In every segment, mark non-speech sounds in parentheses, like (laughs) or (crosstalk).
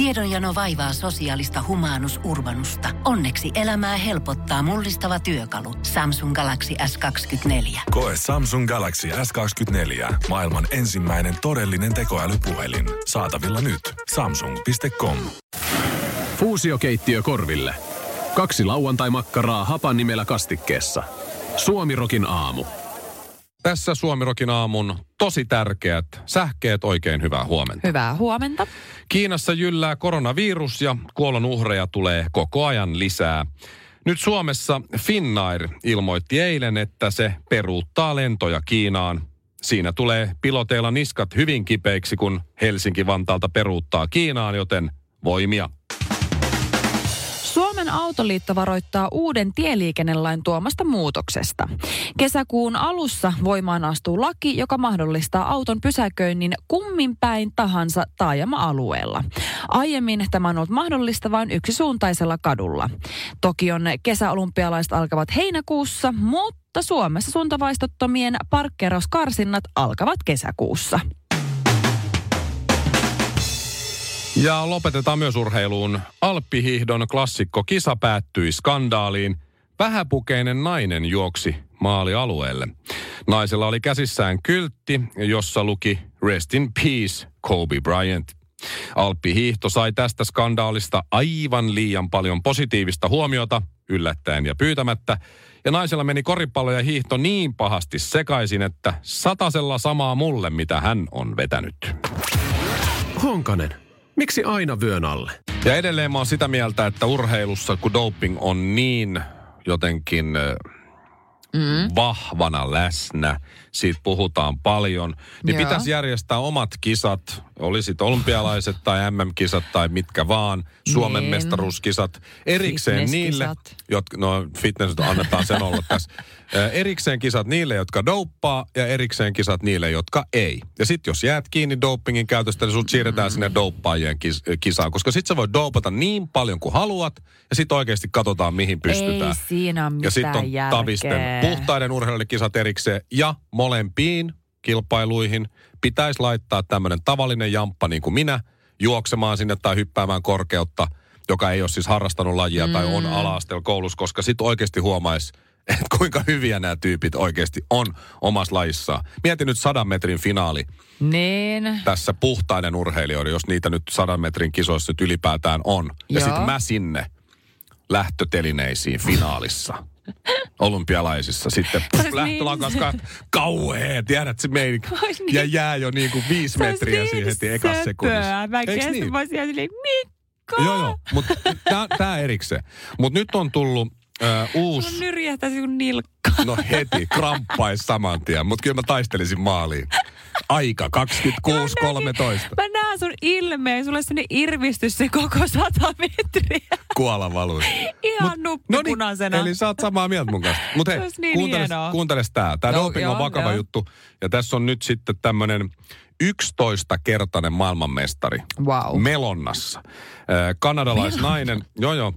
Tiedonjano vaivaa sosiaalista humanus urbanusta. Onneksi elämää helpottaa mullistava työkalu. Samsung Galaxy S24. Koe Samsung Galaxy S24. Maailman ensimmäinen todellinen tekoälypuhelin. Saatavilla nyt. Samsung.com. Fuusiokeittiö korville. Kaksi lauantai-makkaraa hapan nimellä kastikkeessa. Suomirokin aamu. Tässä Suomirokin aamun tosi tärkeät sähkeet oikein hyvää huomenta. Hyvää huomenta. Kiinassa jyllää koronavirus ja kuolon uhreja tulee koko ajan lisää. Nyt Suomessa Finnair ilmoitti eilen, että se peruuttaa lentoja Kiinaan. Siinä tulee piloteilla niskat hyvin kipeiksi, kun Helsinki-Vantaalta peruuttaa Kiinaan, joten voimia. Suomen autoliitto varoittaa uuden tieliikennelain tuomasta muutoksesta. Kesäkuun alussa voimaan astuu laki, joka mahdollistaa auton pysäköinnin kummin päin tahansa taajama-alueella. Aiemmin tämä on ollut mahdollista vain yksisuuntaisella kadulla. Tokion kesäolympialaiset alkavat heinäkuussa, mutta Suomessa suuntavaistottomien parkkeerauskarsinnat alkavat kesäkuussa. Ja lopetetaan myös urheiluun. Alppihiihdon klassikko kisa päättyi skandaaliin. Vähäpukeinen nainen juoksi maalialueelle. Naisella oli käsissään kyltti, jossa luki Rest in Peace, Kobe Bryant. Alppihiihto sai tästä skandaalista aivan liian paljon positiivista huomiota, yllättäen ja pyytämättä. Ja naisella meni koripallo ja hiihto niin pahasti sekaisin, että satasella samaa mulle, mitä hän on vetänyt. Honkanen, miksi aina vyön alle? Ja edelleen mä oon sitä mieltä, että urheilussa, kun doping on niin jotenkin mm. vahvana läsnä, siitä puhutaan paljon, niin Joo. pitäisi järjestää omat kisat, olisit olympialaiset tai MM-kisat tai mitkä vaan, Suomen Niin. mestaruuskisat, erikseen niille, jotka, no fitness annetaan sen olla tässä, (laughs) erikseen kisat niille, jotka douppaa ja erikseen kisat niille, jotka ei. Ja sitten jos jäät kiinni dopingin käytöstä, niin sut siirretään sinne douppaajien kis- kisaan, koska sit sä voit dopata niin paljon kuin haluat ja sitten oikeasti katsotaan, mihin pystytään. Ei siinä ole Ja sitten on järkeä. tavisten puhtaiden urheilijoiden kisat erikseen ja molempiin kilpailuihin pitäisi laittaa tämmöinen tavallinen jamppa niin kuin minä juoksemaan sinne tai hyppäämään korkeutta, joka ei ole siis harrastanut lajia mm. tai on ala-asteella koulussa, koska sitten oikeasti huomaisi, (laughs) että kuinka hyviä nämä tyypit oikeasti on omassa lajissaan. Mieti nyt sadan metrin finaali Niin. tässä puhtaiden urheilijoiden, jos niitä nyt sadan metrin kisoissa nyt ylipäätään on. Ja sitten mä sinne lähtötelineisiin finaalissa. Olympialaisissa sitten Ois pff, lähtölankas niin- kauhea, tiedät se meininki. Niin- Ja jää jo niinku viisi metriä niin siihen heti ekassa sekunnissa. söpöä. Mä kestä, niin? mä silleen, Mikko! Joo, joo, mutta tää erikseen. Mutta nyt on tullut äh, uusi, nyrjähtäisi sun nilkka. no heti, kramppais saman tien, mutta kyllä mä taistelisin maaliin. Aika 26.13. Mä näen sun ilmeen, sulle sinne irvistys se koko sata metriä. Kuola valui. Ihan nuppipunaisena. Eli sä oot samaa mieltä mun kanssa. Mutta hei, niin kuunteles, kuunteles tää. Tää No, doping on joo, vakava joo. juttu. Ja tässä on nyt sitten tämmönen 11-kertainen maailmanmestari. Wow. Melonnassa. Äh, kanadalaisnainen. joo, joo.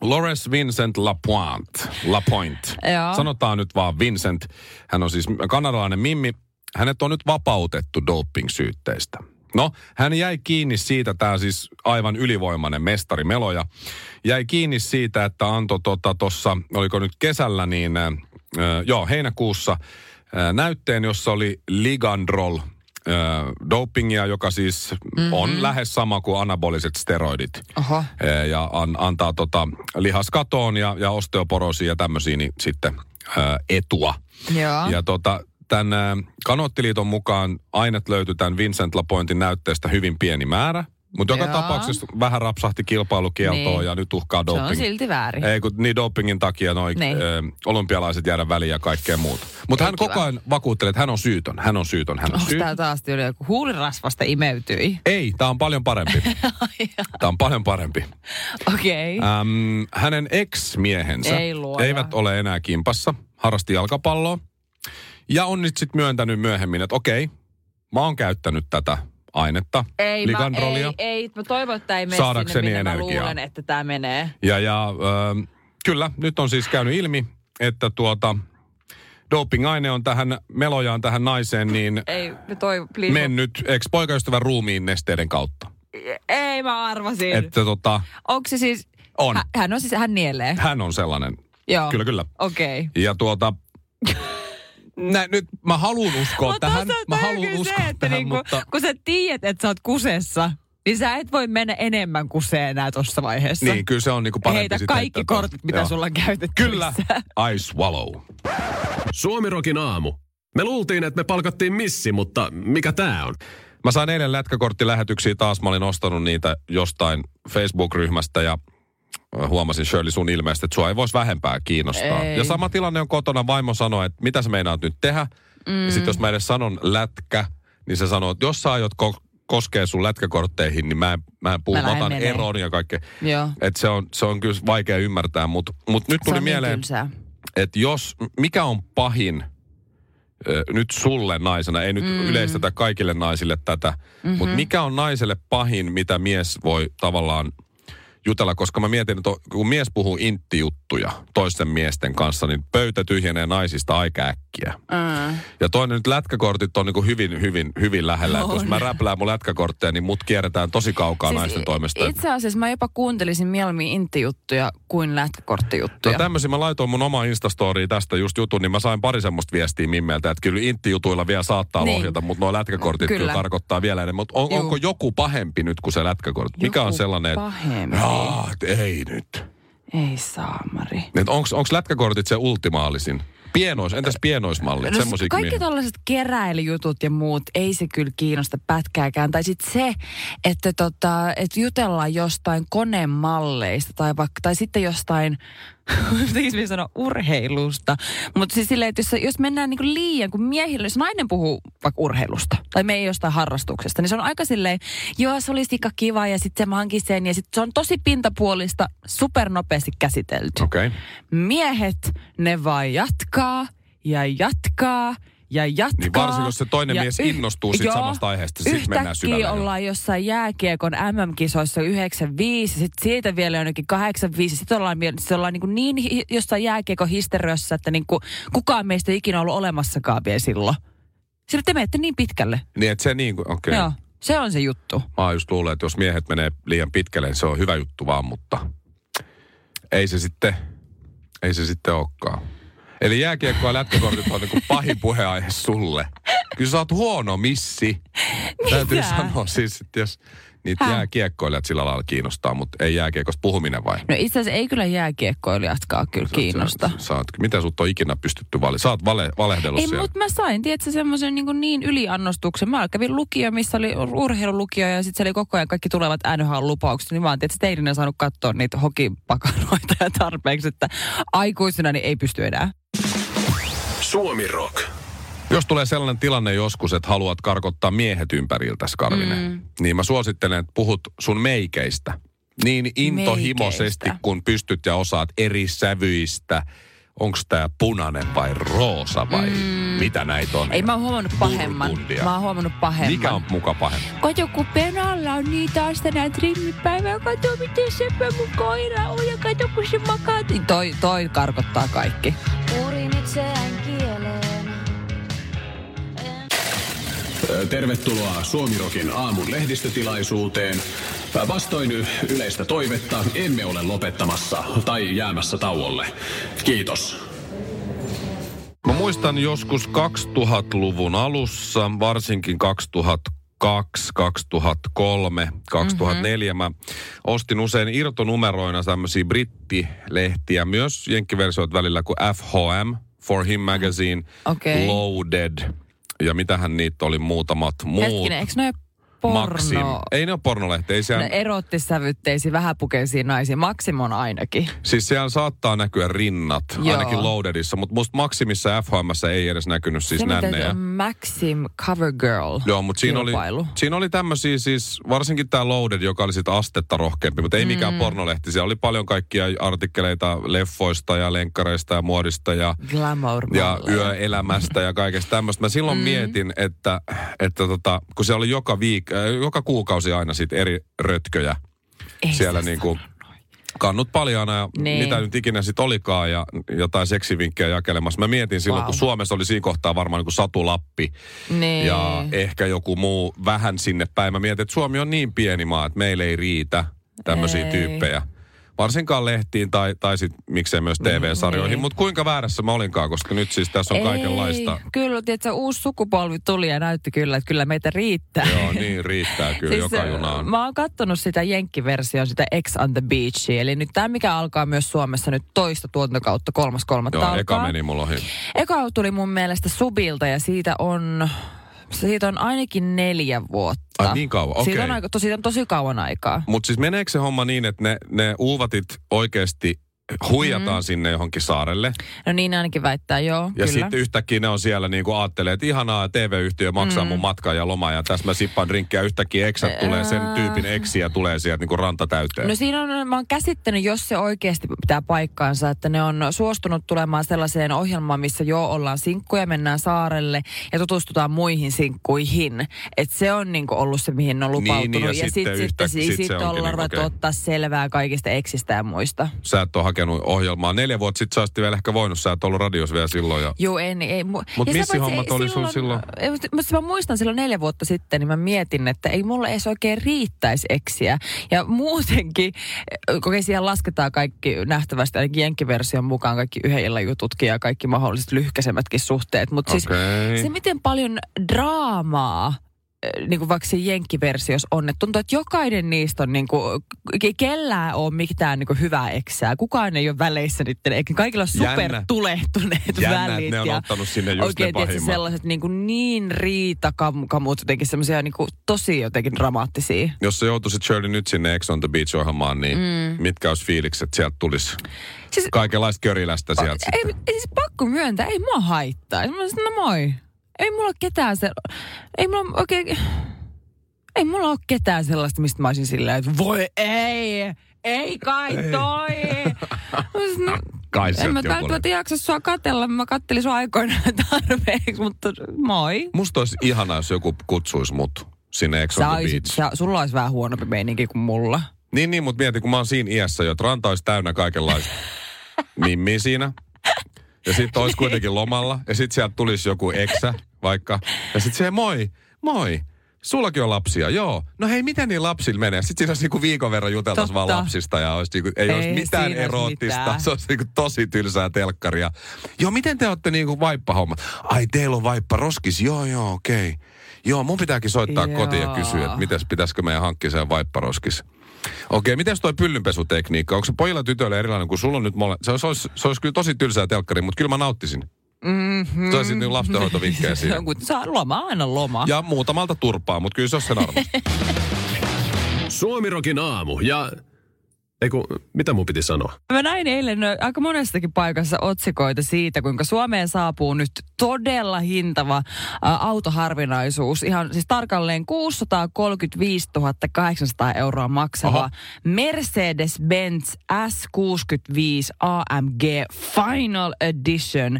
Lawrence Vincent Lapointe. Lapointe. Joo. Sanotaan nyt vaan Vincent. Hän on siis kanadalainen mimmi. Hänet on nyt vapautettu doping-syytteistä. No, hän jäi kiinni siitä, tämä siis aivan ylivoimainen mestari Meloja, jäi kiinni siitä, että antoi tuossa, tota, oliko nyt kesällä, niin äh, joo, heinäkuussa äh, näytteen, jossa oli Ligandrol, äh, dopingia, joka siis mm-hmm. on lähes sama kuin anaboliset steroidit. Oho. Ee, ja an, antaa tota lihaskatoon ja, ja osteoporosiin ja tämmöisiin niin sitten ää, etua. Joo. Ja tota, tämän Kanottiliiton mukaan aineet löytyi tämän Vincent Lapointin näytteestä hyvin pieni määrä. Mutta joka Joo. tapauksessa vähän rapsahti kilpailukieltoon Niin. ja nyt uhkaa Se doping. on silti väärin. Ei, kun niin dopingin takia noin Niin. ö, olympialaiset jäädä väliin ja kaikkea muuta. Mutta hän koko ajan vakuuttelee, että hän on syytön, hän on syytön, hän on Onko syytön. tää taas tyyli joku huulirasvasta imeytyi? Ei, tämä on paljon parempi. (laughs) tämä on paljon parempi. Okei. Äh, Äm, hänen ex-miehensä Ei eivät ole enää kimpassa, harrasti jalkapalloa. Ja on nyt sitten myöntänyt myöhemmin, että okei, mä oon käyttänyt tätä ainetta, Ei, mä, ligandrolia. ei, ei, mä toivon, että ei mene Saadakseni sinne, mä energiaa. luulen, että tämä menee. Ja, ja äh, kyllä, nyt on siis käynyt ilmi, että tuota, doping-aine on tähän, melojaan tähän naiseen, niin Ei, me toi, please. mennyt ex-poikaystävän ruumiin nesteiden kautta. Ei mä arvasin. Että tota, Onko se siis... On. Hä- Hän on siis, hän nielee. hän on sellainen. Joo. Kyllä, kyllä. Okei. Okay. Ja tuota, (laughs) nä, nyt mä haluan uskoa tähän. Mä haluan uskoa se, että tähän, niinku, mutta... kun sä tiedät, että sä oot kusessa, niin sä et voi mennä enemmän kuseen enää tuossa vaiheessa. Niin, kyllä se on niinku parempi Heitä sitten, kaikki että- kortit, mitä Joo. sulla on käytettävissä. Kyllä, I swallow. Suomirokin aamu. Me luultiin, että me palkattiin missi, mutta mikä tää on? Mä sain eilen lätkäkorttilähetyksiä taas. Mä olin ostanut niitä jostain Facebook-ryhmästä ja huomasin Shirley sun ilmeestä, että sua ei voisi vähempää kiinnostaa. Ei. Ja sama tilanne on kotona. Vaimo sanoi, että mitä sä meinaat nyt tehdä. Mm. Ja sitten jos mä edes sanon lätkä, niin se sanoo, että jos sä aiot ko- koskee sun lätkäkortteihin, niin mä en, mä en puhu, Mä mä, otan menee. eron ja kaikkea. Joo. Et se, on, se on kyllä vaikea ymmärtää, mutta mut nyt tuli niin mieleen, että jos, mikä on pahin ö, nyt sulle naisena, ei nyt mm. yleistetä kaikille naisille tätä, mm-hmm. mutta mikä on naiselle pahin, mitä mies voi tavallaan jutella, koska mä mietin, että kun mies puhuu inttijuttuja toisten miesten kanssa, niin pöytä tyhjenee naisista aika äkkiä. Mm. Ja toinen nyt lätkäkortit on niin kuin hyvin, hyvin, hyvin lähellä. Että jos On. mä räplään mun lätkäkortteja, niin mut kierretään tosi kaukaa siis naisten toimesta. Itse asiassa mä jopa kuuntelisin mieluummin intijuttuja kuin lätkäkorttijuttuja. No tämmöisiä mä laitoin mun oma Instastoriin tästä just jutun, niin mä sain pari semmoista viestiä Mimmeltä, että kyllä intti-jutuilla vielä saattaa Niin. ohjata, mutta nuo lätkäkortit kyllä. Kyllä. tarkoittaa vielä enemmän. Mutta on, Juu. onko joku pahempi nyt kuin se lätkäkortti? Mikä on sellainen, että ei nyt. Ei saamari. Onko lätkäkortit se ultimaalisin? Pienois, entäs pienoismallit? No, Semmoisia kaikki tällaiset keräilyjutut ja muut, ei se kyllä kiinnosta pätkääkään. Tai sitten se, että, tota, että jutellaan jostain konemalleista tai, vaikka, tai sitten jostain, tekisi minä sanoa urheilusta. Mutta siis silleen, että jos, jos mennään niinku liian, kun miehillä, jos nainen puhuu vaikka urheilusta tai me ei jostain harrastuksesta, niin se on aika silleen, joo se olisi aika kiva ja sitten se mä hankin sen ja sitten se on tosi pintapuolista, supernopeasti käsitelty. Okay. miehet, ne vaan jatkaa ja jatkaa ja jatkaa. Niin varsinkin, jos se toinen Ja mies innostuu siitä samasta aiheesta, sit mennään syvälle jo. ollaan jossain jääkiekon MM-kisoissa 95, sitten siitä vielä jonnekin 85, sitten ollaan, sit ollaan niin, niin hi- jossain jääkiekon hysteriassa, että niin kuin kukaan meistä ei ikinä ollut olemassakaan vielä silloin. Sillä te menette niin pitkälle. Niin, että se niin kuin, okei. Joo, se on se juttu. Mä just luulen, että jos miehet menee liian pitkälle, niin se on hyvä juttu vaan, mutta ei se sitten, ei se sitten olekaan. Eli jääkiekko ja lätkäkortit on niin pahin puheenaihe sulle. Kyllä sä oot huono missi. Täytyy sanoa siis, että jos niitä Häh? jääkiekkoilijat sillä lailla kiinnostaa, mutta ei jääkiekosta puhuminen vai? No itse asiassa ei kyllä jääkiekkoilijatkaan kyllä kiinnosta. Sä, sä oot, mitä sut on ikinä pystytty vali? Sä oot vale, valehdellut Ei, siellä. mutta mä sain, tiedätkö, semmoisen niin, niin yliannostuksen. Mä kävin lukio, missä oli urheilulukio ja sitten se oli koko ajan kaikki tulevat NHL-lupaukset. Niin mä oon tietysti teininä saanut katsoa niitä hokipakaroita ja tarpeeksi, että aikuisena niin ei pysty enää. Suomi Rock. Jos tulee sellainen tilanne joskus, että haluat karkottaa miehet ympäriltä, Karvinen, mm. niin mä suosittelen, että puhut sun meikeistä. Niin intohimoisesti, Meikeistä. kun pystyt ja osaat eri sävyistä. Onko tämä punainen vai roosa vai mm. mitä näitä on? Ei mä oon huomannut pahemman. Burgundia. Mä oon huomannut pahemman. Mikä on muka pahempi? Kato, kun penalla on niin taas tänään trimmipäivä. Kato, miten sepä mun koira on ja kato, kun se makaa. Toi, toi karkottaa kaikki. Purin itseään Tervetuloa Suomirokin aamun lehdistötilaisuuteen. Vastoin yleistä toivetta emme ole lopettamassa tai jäämässä tauolle. Kiitos. Mä muistan joskus 2000-luvun alussa, varsinkin 2002, 2003, 2004. Mm-hmm. Mä ostin usein irtonumeroina tämmöisiä brittilehtiä, myös jenkkiversioita välillä kuin FHM, For Him Magazine, Okei. Loaded ja mitähän niitä oli muutamat muut. Hetkinen, eikö ne porno? Maxim. Ei ne ole pornolehti, ei siellä, No vähäpukeisia naisia. Maximon ainakin. siis siellä saattaa näkyä rinnat, Joo. ainakin Loadedissa, mutta musta Maximissa FHMssä ei edes näkynyt siis Se nännejä. Maxim Cover Girl Joo, mutta siinä oli, siinä oli tämmöisiä siis, varsinkin tämä Loaded, joka oli sitä astetta rohkeampi, mutta ei mikään pornolehti. Siellä oli paljon kaikkia artikkeleita leffoista ja lenkkareista ja muodista ja, Glamour ja yöelämästä ja kaikesta tämmöistä. Mä silloin mm. mietin, että, että tota, kun se oli joka, viik- äh, joka kuukausi aina sit eri rötköjä Ei siellä sä niinku kannut paljaana ja Niin. mitä nyt ikinä sitten olikaan ja jotain seksivinkkejä jakelemassa. Mä mietin silloin, Wow. kun Suomessa oli siinä kohtaa varmaan niin kuin Satu Lappi Niin. ja ehkä joku muu vähän sinne päin. Mä mietin, että Suomi on niin pieni maa, että meille ei riitä tämmöisiä tyyppejä. Varsinkaan lehtiin tai, tai sit, miksei myös TV-sarjoihin. Niin. Mutta kuinka väärässä mä olinkaan, koska nyt siis tässä on Ei, kaikenlaista. Kyllä, tiedätkö, uusi sukupolvi tuli ja näytti kyllä, että kyllä meitä riittää. Joo, niin riittää kyllä siis, joka junaan. Mä oon kattonut sitä jenkkiversion, sitä X on the Beachia. Eli nyt tämä, mikä alkaa myös Suomessa nyt toista tuotantokautta, kolmas kolmatta Joo, alkaa. eka meni mulla ohi. Eka tuli mun mielestä Subilta ja siitä on, siitä on ainakin neljä vuotta. Ai niin kauan, Siitä on, okei. aika, tosi, siitä on tosi kauan aikaa. Mutta siis meneekö se homma niin, että ne, ne uuvatit oikeasti huijataan mm. sinne johonkin saarelle. No niin ainakin väittää, joo, Ja kyllä. sitten yhtäkkiä ne on siellä niin kuin ajattelee, että ihanaa, TV-yhtiö maksaa mm. mun matkan ja loma ja tässä mä sippaan drinkkiä. Yhtäkkiä eksät tulee, sen tyypin eksiä tulee sieltä niin kuin ranta täyteen. No siinä on, mä oon käsittänyt, jos se oikeasti pitää paikkaansa, että ne on suostunut tulemaan sellaiseen ohjelmaan, missä jo ollaan sinkkuja, mennään saarelle ja tutustutaan muihin sinkkuihin. Että se on niinku ollut se, mihin ne on Niin, lupautunut. niin, ja ja sitten sitten sit, yhtä- sit, sit sit, se onkin ollaan niin, ruvettu okei. ottaa selvää kaikista eksistä ja muista. Sä et ole hakenut ohjelmaa. Neljä vuotta sitten sä vielä ehkä voinut. Sä et ollut radios vielä silloin. Ja... Joo, en, ei. mu- Mut ja sitä missä hommat oli silloin? Mutta- mutta Mä muistan silloin neljä vuotta sitten, niin mä mietin, että ei mulle edes oikein riittäisi eksiä. Ja muutenkin, kun siellä lasketaan kaikki nähtävästi, ainakin jenkkiversion mukaan kaikki yhden illan jututkin ja kaikki mahdolliset lyhkäisemmätkin suhteet. Mutta siis Okei. se, miten paljon draamaa eh, niin kuin vaikka siinä jenkkiversiossa on, että tuntuu, että jokainen niistä on niin kuin, ke- kellään on mitään niin kuin hyvää eksää. Kukaan ei ole väleissä niiden, eikä kaikilla on Jännä. supertulehtuneet Jännä, välit. ne on ja ottanut sinne just oikein ne tietysti pahimmat. sellaiset niin, kuin niin riitakamut, jotenkin semmoisia niin kuin tosi jotenkin dramaattisia. Jos sä joutuisit Shirley nyt sinne Ex on the Beach-ohjelmaan, niin mm. mitkä olisi fiilikset? Sieltä tulisi Siis, kaikenlaista körilästä sieltä ei, sitten. ei, siis pakko myöntää, ei mua haittaa. Mä sanoin, no moi. Ei mulla ole ketään se... Ei mulla oikein... Ei mulla ole ketään sellaista, mistä mä olisin silleen, että voi ei, ei kai toi. Mä sanoin, no, Kai en mä välttämättä jaksa sua katella, mä kattelin sua aikoinaan (laughs) tarpeeksi, mutta moi. Musta olisi ihanaa, jos joku kutsuisi mut sinne Ex on olisit, Beach. sä, sulla olisi vähän huonompi meininki kuin mulla. Niin, niin, mutta mieti, kun mä oon siinä iässä jo, että ranta olisi täynnä kaikenlaista (laughs) mimmiä siinä. Ja sitten olisi kuitenkin lomalla. Ja sitten sieltä tulisi joku eksä vaikka. Ja sitten se, moi, moi. Sullakin on lapsia, joo. No hei, miten niin lapsilla menee? Sitten siinä olisi niinku viikon verran juteltaisiin vaan lapsista ja olisi niinku, ei, Ei olisi mitään eroottista. mitään. Se olisi niinku tosi tylsää telkkaria. Joo, miten te olette niinku vaippahommat? Ai, teillä on vaippa roskis. Joo, joo, okei. Okay. Joo, mun pitääkin soittaa Joo. kotiin ja kysyä, että mitäs pitäisikö meidän hankkia sen vaipparoskis. Okei, miten toi pyllynpesutekniikka? Onko se pojilla tytöillä erilainen kuin sulla on nyt mole... se, olisi, se, olisi, se olisi kyllä tosi tylsää telkkari, mutta kyllä mä nauttisin. Mm-hmm. Se olisi niin lastenhoitovinkkejä Se siinä. (laughs) on, kun saa loma, aina loma. Ja muutamalta turpaa, mutta kyllä se on sen (laughs) arvo. Suomirokin aamu ja... Eiku, mitä mun piti sanoa? Mä näin eilen aika monestakin paikassa otsikoita siitä, kuinka Suomeen saapuu nyt todella hintava ä, autoharvinaisuus. Ihan siis tarkalleen 635 800 euroa maksava Oho. Mercedes-Benz S65 AMG Final Edition.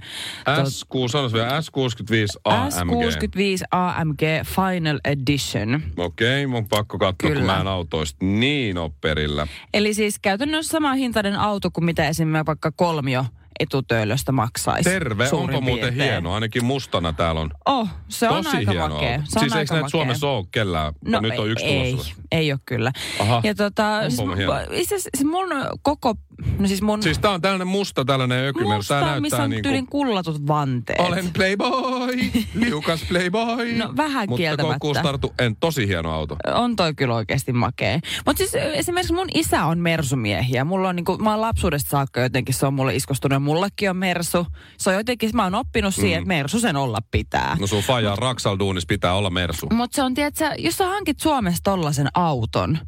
S6, sanois vielä S65 AMG. S65 AMG Final Edition. Okei, mun pakko katsoa, kun Kyllä. mä en autoista niin ole perillä. Eli siis käytännössä sama hintainen auto kuin mitä esimerkiksi vaikka kolmio etutöölöstä maksaisi. Terve, onpa muuten piirtein. hieno. Ainakin mustana täällä on. Oh, se on Tosi aika hieno makea. Se on Siis eikö aika näitä. Suomessa ole kellään? No Nyt on yksi ei, tulossa. ei ole kyllä. Aha, Ja tota, siis, itse asiassa mun koko, no siis mun Siis tää on tällainen musta tällainen ökymer. musta, Tää missä on niinku... tyylin kullatut vanteet. Olen playboy, (laughs) liukas playboy. No, vähän Mutta kieltämättä. koukkuustartu, en tosi hieno auto. On toi kyllä oikeasti makea. Mutta siis esimerkiksi mun isä on mersumiehiä. Mulla on niinku, mä oon lapsuudesta saakka jotenkin, se on mulle iskostunut. Ja Mullakin on mersu. Se on jotenkin, mä oon oppinut siihen, että mersu sen olla pitää. No sun faija Raksal duunis pitää olla mersu. Mutta se on, tiedätkö, jos sä hankit Suomessa tollasen auton,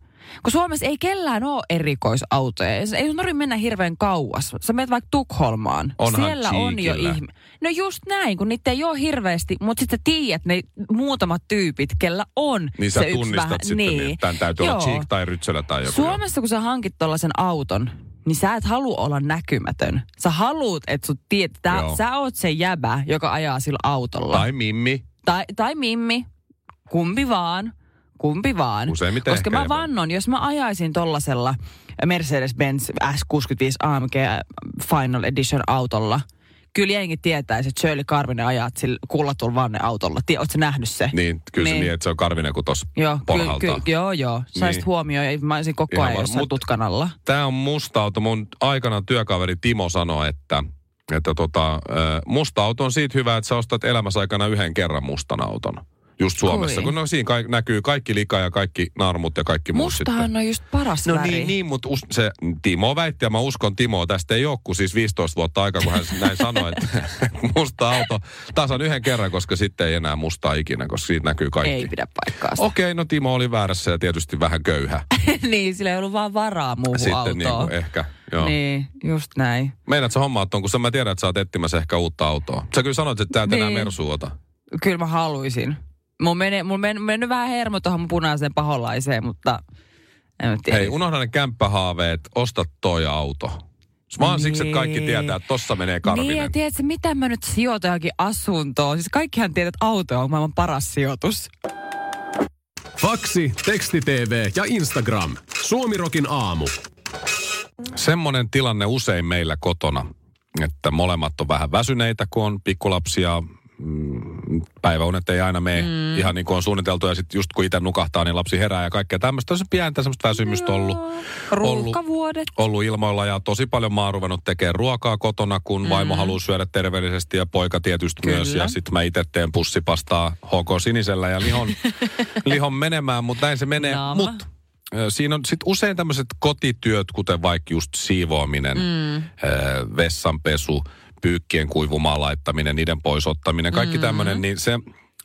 kun Suomessa ei kellään ole erikoisautoja. Ei sun tarvitse mennä hirveän kauas. Sä menet vaikka Tukholmaan. Onhan Siellä on jo ihme. No just näin, kun niitä ei ole hirveästi, mutta sitten sä tiedät ne muutamat tyypit, kellä on Niin sä se yksi tunnistat vähän. sitten, niin. että tämän täytyy olla Joo. Cheek tai Rytsölä tai joku. Suomessa, kun sä hankit tollasen auton, niin sä et halua olla näkymätön. Sä haluut, että sut tietää, Joo. sä oot se jäbä, joka ajaa sillä autolla. Tai Mimmi. Tai, tai Mimmi, kumpi vaan. kumpi vaan. Useimmiten Koska mä vannon, jos mä ajaisin tollasella Mercedes-Benz S65 AMG Final Edition autolla, kyllä jengi tietäisi, että Shirley Karvinen ajaa sillä kullatulla vanne autolla. Tie, Oletko nähnyt se? Niin, kyllä niin. se Niin. että se on Karvinen kuin tuossa Joo, ky, porhaltaa. ky, joo, joo. Saisit Niin. huomioon, ja mä olisin koko Ihan ajan jossain mut- tutkan alla. Tämä on musta auto. Mun aikanaan työkaveri Timo sanoi, että, että tota, musta auto on siitä hyvä, että sä ostat elämässä aikana yhden kerran mustan auton. Just Suomessa, Kui? kun no, siinä ka- näkyy kaikki lika ja kaikki narmut ja kaikki muut sitten. Mustahan on just paras No väri. niin, niin mutta us, se Timo väitti, ja mä uskon Timoa, tästä ei ole kuin siis 15 vuotta aikaa, kun hän näin sanoi, että (laughs) musta auto tasan yhden kerran, koska sitten ei enää mustaa ikinä, koska siitä näkyy kaikki. Ei pidä paikkaansa. Okei, no Timo oli väärässä ja tietysti vähän köyhä. (laughs) niin, sillä ei ollut vaan varaa muuhun Sitten autoon. niin kuin ehkä, joo. Niin, just näin. Meinaat sä hommaat ton, kun sä mä tiedän, että sä oot etsimässä ehkä uutta autoa. Sä kyllä sanoit, että täältä enää Niin. Mersu ota. Kyllä mä haluaisin. Mun menee, mun men, mennyt vähän hermo tuohon mun punaiseen paholaiseen, mutta en mä tiedä. Hei, unohda ne kämppähaaveet, osta toi auto. Vaan siksi, että kaikki Niin. tietää, että tossa menee Niin, Karvinen. ja tiedätkö, mitä mä nyt sijoitan johonkin asuntoon? Siis kaikkihan tietää, että auto on maailman paras sijoitus. Faksi, teksti TV ja Instagram. Suomirokin aamu. Semmoinen tilanne usein meillä kotona, että molemmat on vähän väsyneitä, kun on pikkulapsia. Mm, Päiväunet ei aina mene mm. ihan niin kuin on suunniteltu ja sitten just kun itse nukahtaa, niin lapsi herää ja kaikkea tämmöistä. Se pientä semmoista väsymystä ollut. Ruuhkavuodet. ollut ilmoilla ja tosi paljon mä oon ruvennut tekemään ruokaa kotona, kun mm. vaimo haluaa syödä terveellisesti ja poika tietysti Kyllä. myös. Ja sitten mä itse teen pussipastaa HK Sinisellä ja lihon, (laughs) lihon menemään, mutta näin se menee. Mutta siinä on sitten usein tämmöiset kotityöt, kuten vaikka just siivoaminen, mm. vessanpesu, pyykkien kuivumaan laittaminen, niiden pois ottaminen, kaikki mm. tämmöinen, niin se,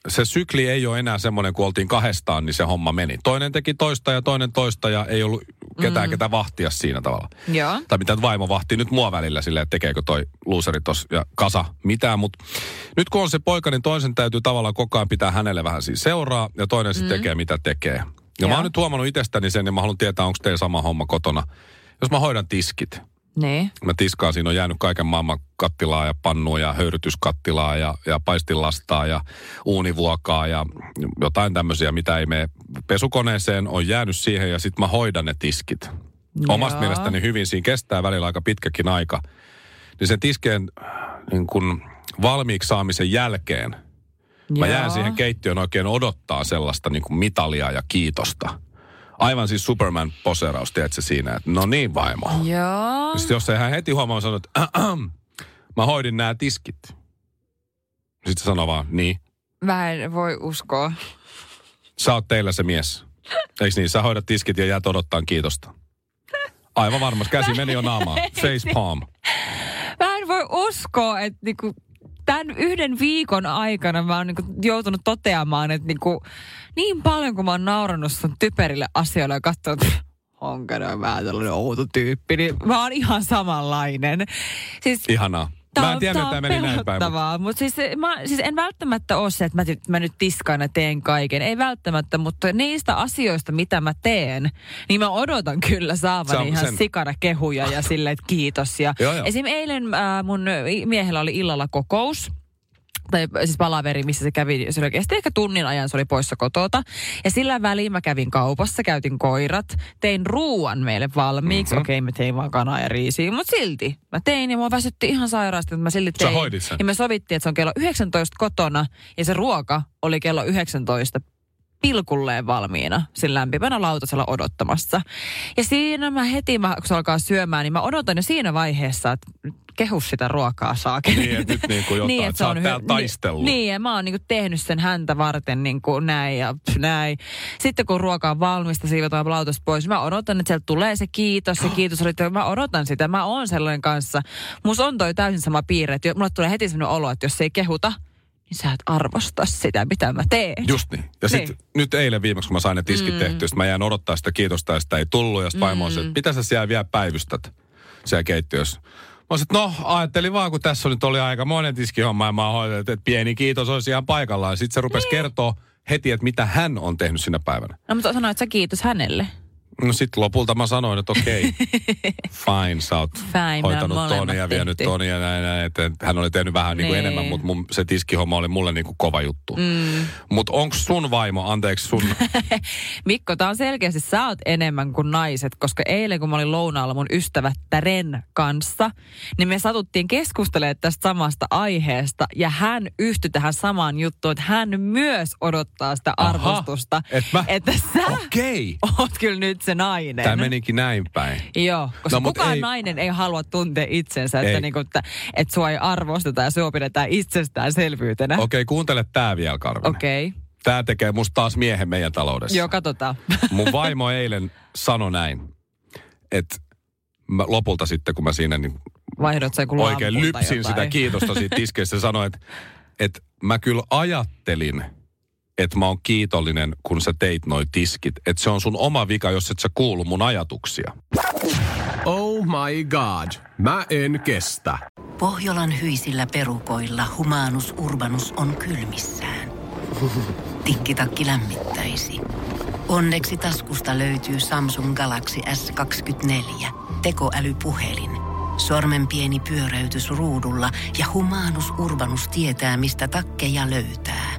se sykli ei ole enää semmoinen, kun oltiin kahdestaan, niin se homma meni. Toinen teki toista ja toinen toista ja ei ollut ketään, mm. ketä vahtia siinä tavalla. Joo. Tai mitä vaimo vahtii nyt mua välillä silleen, että tekeekö toi luuseri tos ja kasa mitään. Mutta nyt kun on se poika, niin toisen täytyy tavallaan koko ajan pitää hänelle vähän siis seuraa ja toinen sitten tekee mitä tekee. Ja Joo. mä oon nyt huomannut itsestäni sen ja mä haluan tietää, onko teillä sama homma kotona. Jos mä hoidan tiskit, Niin. mä tiskaan, siinä on jäänyt kaiken maailman kattilaa ja pannua ja höyrytyskattilaa ja, ja paistilastaa ja uunivuokaa ja jotain tämmöisiä, mitä ei mene pesukoneeseen, on jäänyt siihen ja sitten mä hoidan ne tiskit. Omasta Joo. mielestäni hyvin siinä kestää välillä aika pitkäkin aika. Niin sen tiskeen niin kun valmiiksi saamisen jälkeen mä Joo. jään siihen keittiön oikein odottaa sellaista niin kuin mitalia ja kiitosta. Aivan siis Superman-poseraus, tiedätkö siinä, että no niin vaimo. Joo. Sitten jos hän heti huomaa, sanoo, että "Ahem, mä hoidin nämä tiskit. Sitten se sanoo vaan, niin, Mä en voi uskoa. sä oot teillä se mies. Eiks niin, sä hoidat tiskit ja jäät odottaa kiitosta. Aivan varmasti, käsi meni jo naamaan. (laughs) Face palm. Mä en voi uskoa, että niinku, tämän yhden viikon aikana mä oon niinku joutunut toteamaan, että niinku, niin paljon kun mä oon naurannut sun typerille asioille ja katsonut, onko ne vähän tällainen outo tyyppi, niin mä oon ihan samanlainen. Siis Ihanaa. Mä en tiedä, että tämä meni näin päin. mutta- siis, mä, siis en välttämättä ole se, että mä, mä nyt tiskaan ja teen kaiken. Ei välttämättä, mutta niistä asioista, mitä mä teen, niin mä odotan kyllä saavani ihan sen- sikana kehuja ja silleen, että kiitos. Ja (laughs) Joo, joo. esim. eilen äh, mun miehellä oli illalla kokous tai siis palaveri, missä se kävi, se oli kesti ehkä tunnin ajan, se oli poissa kotota. Ja sillä väliin mä kävin kaupassa, käytin koirat, tein ruuan meille valmiiksi. Mhm. Mm-hmm. Okei, okay, mä tein vaan kanaa ja riisiä, mutta silti. Mä tein ja mua väsytti ihan sairaasti, mutta mä silti Sä tein. hoidit sen? Ja me sovittiin, että se on kello 19 kotona ja se ruoka oli kello 19 pilkulleen valmiina sen lämpimänä lautasella odottamassa. Ja siinä mä heti, mä, kun se alkaa syömään, niin mä odotan jo siinä vaiheessa, että kehu sitä ruokaa saa. Niin, että nyt niin kuin jotain, että sä oot hy- täällä taistellut. Niin, niin, ja mä oon niin tehnyt sen häntä varten niin kuin näin ja pff, näin. Sitten kun ruoka on valmista, siivotaan lautasta pois, mä odotan, että sieltä tulee se kiitos, se kiitos. oli- Mä odotan sitä, mä oon sellainen kanssa. Musta on toi täysin sama piirre, että mulle tulee heti sellainen olo, että jos ei kehuta, niin sä et arvosta sitä, mitä mä teen. Just niin. Ja sitten Niin. nyt eilen viimeksi, kun mä sain ne tiskit mm. tehtyä, sit mä jään odottaa sitä kiitosta ja sitä ei tullut. Ja sitten vaimo on se, että mitä sä siellä vielä päivystät siellä keittiössä. Mä olisin, että no ajattelin vaan, kun tässä nyt oli aika monen tiskihomma ja mä hoitanut, että pieni kiitos olisi ihan paikallaan. Sitten se rupesi kertoa heti, että mitä hän on tehnyt sinä päivänä. No mutta sanoit sä kiitos hänelle. No sitten lopulta mä sanoin, että okei, (laughs) fine, sä oot Fine, hoitanut me on ton ja vienyt tehty. ton ja näin, näin että hän oli tehnyt vähän niin kuin Niin. enemmän, mutta mun, se tiskihomma oli mulle niin kuin kova juttu. Mm. Mutta onko sun vaimo, anteeksi sun, (laughs) Mikko, tää on selkeästi, sä oot enemmän kuin naiset, koska eilen kun mä olin lounaalla mun ystävättären kanssa, niin me satuttiin keskustelemaan tästä samasta aiheesta ja hän yhtyi tähän samaan juttuun, että hän myös odottaa sitä Aha, arvostusta, et mä- että sä okei, oot kyllä nyt se nainen. tämä menikin näin päin. Joo, koska No, kukaan ei- nainen ei halua tuntea itsensä, että, Ei. niinku, että, että sua ei arvosteta ja sua pidetään itsestäänselvyytenä. Okei, kuuntele tää vielä, Karvinen. Okei, okay. Tää tekee musta taas miehen meidän taloudessa. joo, katsotaan. (laughs) Mun vaimo eilen sanoi näin, että mä lopulta sitten, kun mä siinä niin Vaihdot sen kuin oikein lypsin sitä jotain. kiitosta siitä tiskeistä sanoi, että, että mä kyllä ajattelin, että mä oon kiitollinen, kun sä teit noi tiskit. Että se on sun oma vika, jos et sä kuulu mun ajatuksia. Oh my god, mä en kestä. Pohjolan hyisillä perukoilla humanus urbanus on kylmissään. Tikkitakki lämmittäisi. Onneksi taskusta löytyy Samsung Galaxy S24. Tekoälypuhelin. Sormen pieni pyöräytys ruudulla ja humanus urbanus tietää, mistä takkeja löytää.